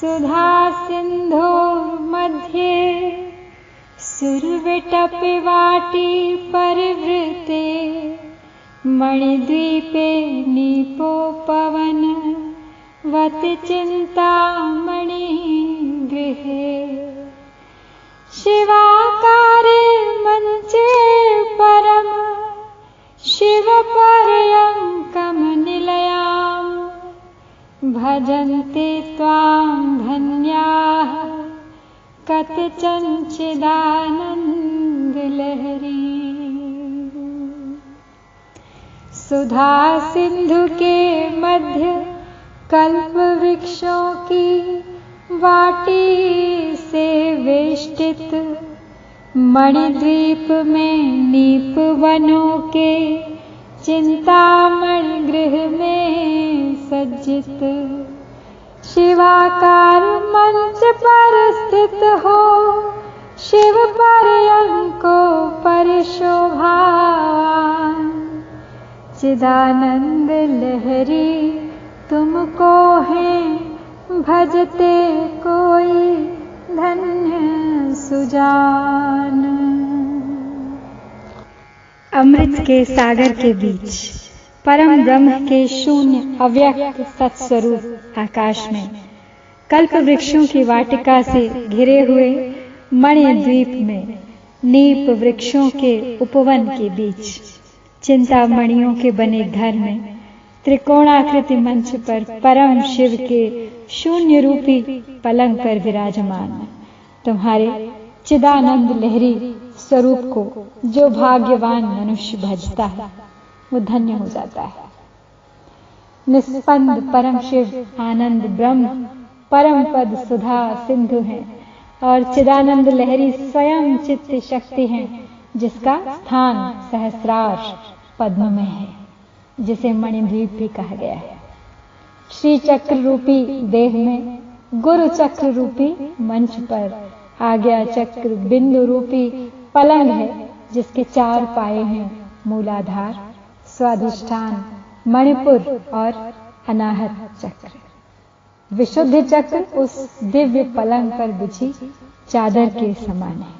सुधा सिन्धो मध्ये सुरविटपिवाटी परिवृते मणिद्वीपे पवन वति चिन्तामणि गृहे शिवाकारे कतिचञ्चिदानन्दलहरी सुधा सिंधु के मध्य कल्प वृक्षों की वाटी से वेष्टित मणिद्वीप में नीप वनों के चिंतामणि गृह में सज्जित। शिवाकार मंच पर स्थित हो शिव पर्यंको परिशोभा। चिदानंद लहरी तुमको है, भजते कोई धन्य सुजान। अमृत के सागर के बीच, परम ब्रह्म के शून्य अव्यक्त सत्स्वरूप आकाश में, कल्प वृक्षों की वाटिका से घिरे हुए मणि द्वीप में नीप वृक्षों के उपवन के बीच, चिंतामणियों के बने घर में, त्रिकोणाकृति मंच पर परम शिव के शून्य रूपी पलंग पर विराजमान, तुम्हारे चिदानंद लहरी स्वरूप को जो भाग्यवान मनुष्य भजता है, वो धन्य हो जाता है। निस्पंद परम शिव आनंद ब्रह्म, परम पद सुधा सिंधु हैं। और चिदानंद लहरी स्वयं चित्त शक्ति हैं, जिसका स्थान सहस्रार पद्म में है, जिसे मणिद्वीप भी कहा गया है। श्री चक्र रूपी देह में गुरु चक्र रूपी मंच पर आज्ञा चक्र बिंदु रूपी पलंग है, जिसके चार पाए हैं, मूलाधार, स्वाधिष्ठान, मणिपुर और अनाहत चक्र। विशुद्ध चक्र उस दिव्य पलंग पर बिछी चादर के समान है।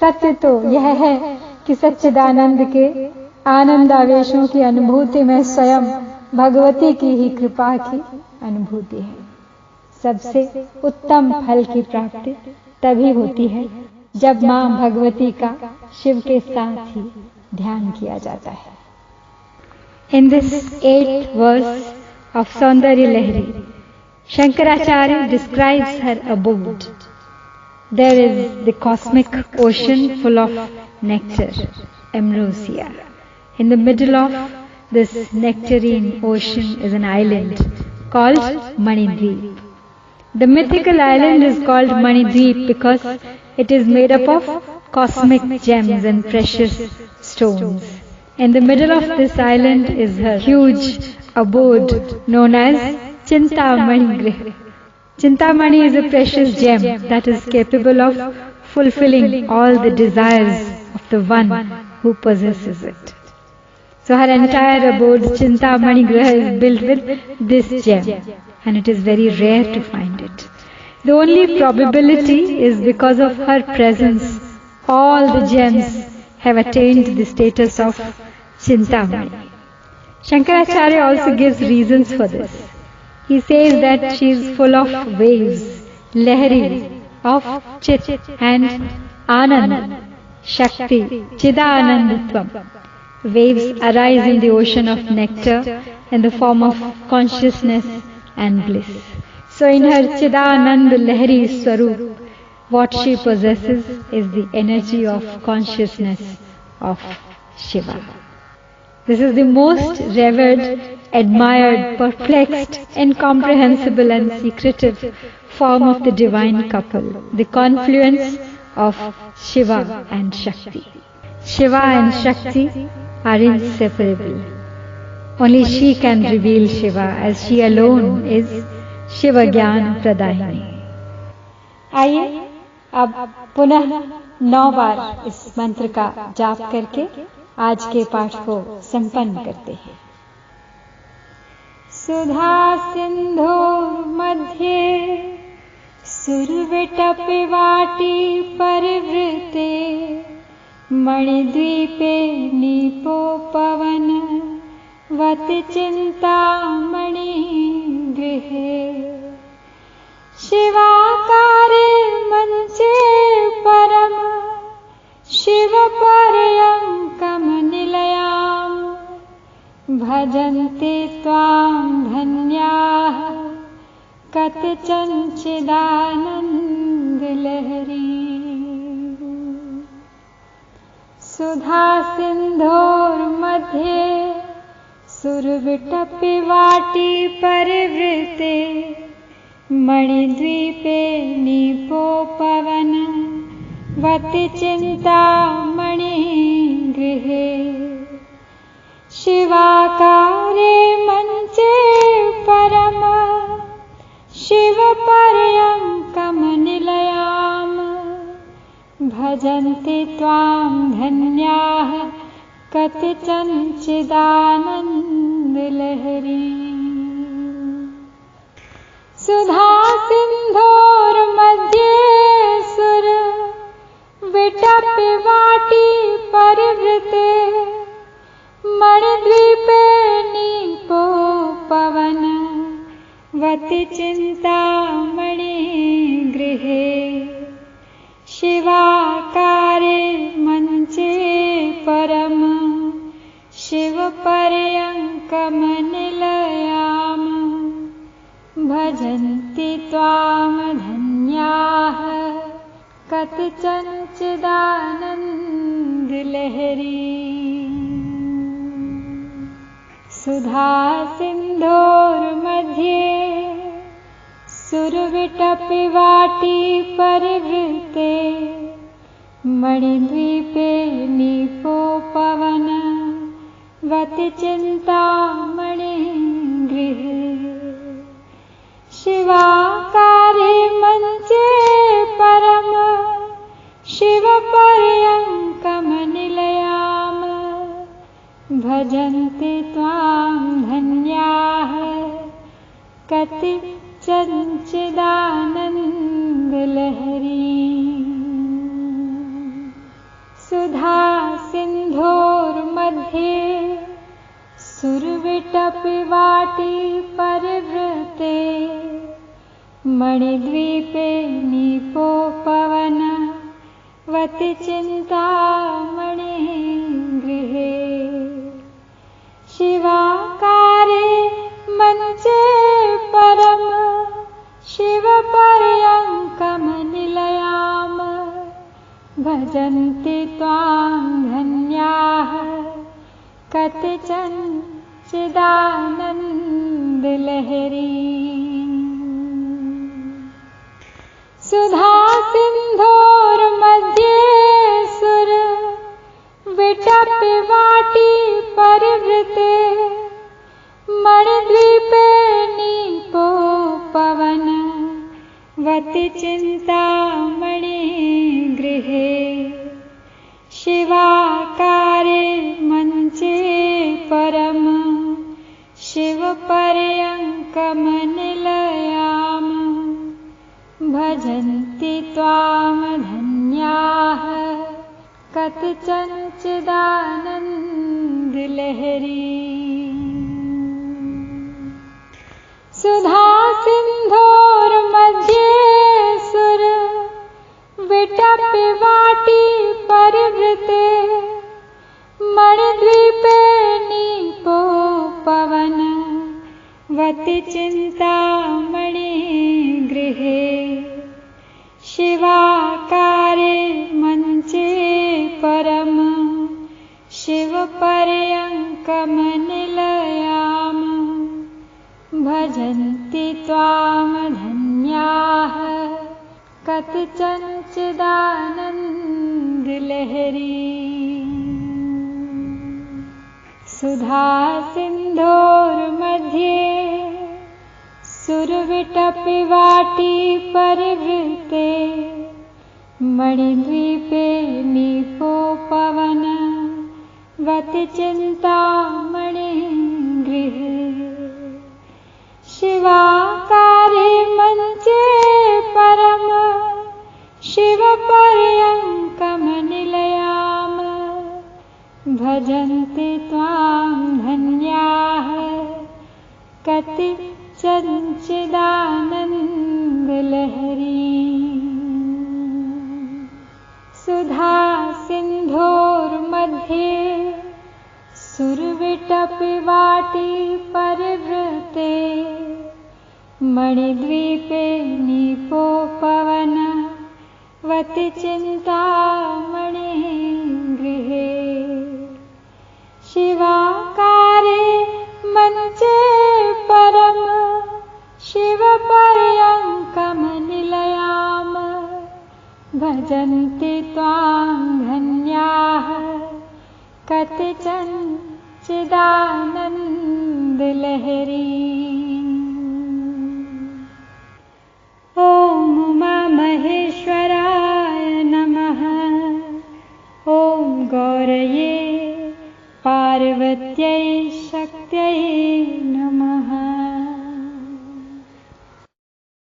सत्य तो यह है कि सच्चिदानंद के आनंद आवेशों की अनुभूति में स्वयं भगवती की ही कृपा की अनुभूति है। सबसे उत्तम फल की प्राप्ति तभी होती है जब माँ भगवती का शिव के साथ ही ध्यान किया जाता है। In this eight verse of Saundarya Lahari Shankaracharya describes her abode. There is the cosmic ocean full of nectar, ambrosia. In the middle of this nectarine ocean is an island called Manindri. The mythical island is called Manindri because it is made up of cosmic gems and precious stones. In the middle of this island is her huge abode known as Chintamani Grih. Chintamani is a precious gem that is capable of fulfilling all the desires of the one who possesses it. So her entire abode, Chintamani Graha, is built with this gem and it is very rare to find it. The only probability is because of her presence, all the gems have attained the status of Chintamani. Shankaracharya also gives reasons for this. He says that she is full of waves, lahari, of chit and anand, shakti, chidananditvam. Waves arise in the ocean of nectar in the form of consciousness and bliss. So in her Chidanand Lahari Swarup, what she possesses is the energy of consciousness of Shiva. This is the most revered, admired, perplexed, incomprehensible and secretive form of the divine couple, the confluence of Shiva and Shakti. Shiva and Shakti are inseparable. Only she can reveal Shiva as she alone is Shiva Gyan Pradayini. आइए अब पुनः नौ बार इस मंत्र का जाप करके आज के पाठ को संपन्न करते हैं सुधा सिंधु मध्ये सुरविटपिवाटी परिवृते मणिद्वीपे निपोपवन वति चिन्तामणि गृहे भजन्ति त्वां धन्याः। कतिचञ्चिदानन्दलहरी। सुधासिन्धोर्मध्ये सुरविटपिवाटी परिवृते। मणिद्वीपे निपोपवन। वति चिन्तामणि गृहे शिवाकारे मञ्चे परम। शिवपर्यङ्कमनिलयाम्। भजन्ति त्वां धन्याः कतिचञ्चिदानन्दलहरी। सुधासिन्धोर्मध्ये सुर विटपिवाटी परिवृते मणिद्वीपे नीपो पवन वति चिन्तामणि गृहे। शिवाकारे मञ्चे परम शिवपर्यङ्कमनिलयाम्। भजन्ति त्वां धन्याः कतिचञ्चिदानन्दलहरी सुधासिन्धोर्मध्ये सुरविटपिवाटी परिवृते मणिद्वीपे निपोपवन वति चिन्तामणि गृहे। शिवाकारे मञ्चे परम शिवपर्यङ्कमनिलयाम् भजन्ति त्वां धन्याः कति चञ्चिदानन्दलहरी। सुधासिन्धोर्मध्ये सुरविटपिवाटी परिवृते। मणिद्वीपे निपोपवन वति चिन्तामणि शिवाकारे मञ्चे परम शिवपर्यङ्कमनिलयाम्। भजन्ति त्वां धन्याः कतिचञ्चिदानन्दलहरी सुधासिन्धोर्मध्ये सुर विटपिवाटी परिवृते। मणिद्वीपे नीपो पवन। वति चिन्तामणि गृहे। शिवाकारे मञ्चे परम। शिवपर्यङ्कमनिलयाम् भजन्ति त्वां धन्याः कतिचञ्चिदानन्दलहरी सुधासिन्धोर्मध्ये सुर विटपिवाटी परिवृते। मणिद्वीपे नीपो पवन वति चिन्तामणि कतिचञ्चिदानन्दलहरी। सुधासिन्धोर्मध्ये सुरविटपिवाटी परिवृते मणिद्वीपे निपोपवन वति चिन्तामणि गृहे शिवाकारे मञ्चे परम शिवपर्यङ्कमनिलयाम भजन्ति त्वां धन्याः कति चञ्चिदानन्दलहरी सुधा सिन्धोर्मध्ये सुरविटपिवाटी परिवृते मणिद्वीपे नीपोपवनवति चिन्तामणिः गृहे शिवाकारे मञ्चे परम शिवपर्यङ्कमनिलयाम। भजन्ति त्वां धन्याः कतिचन चिदानन्दलहरी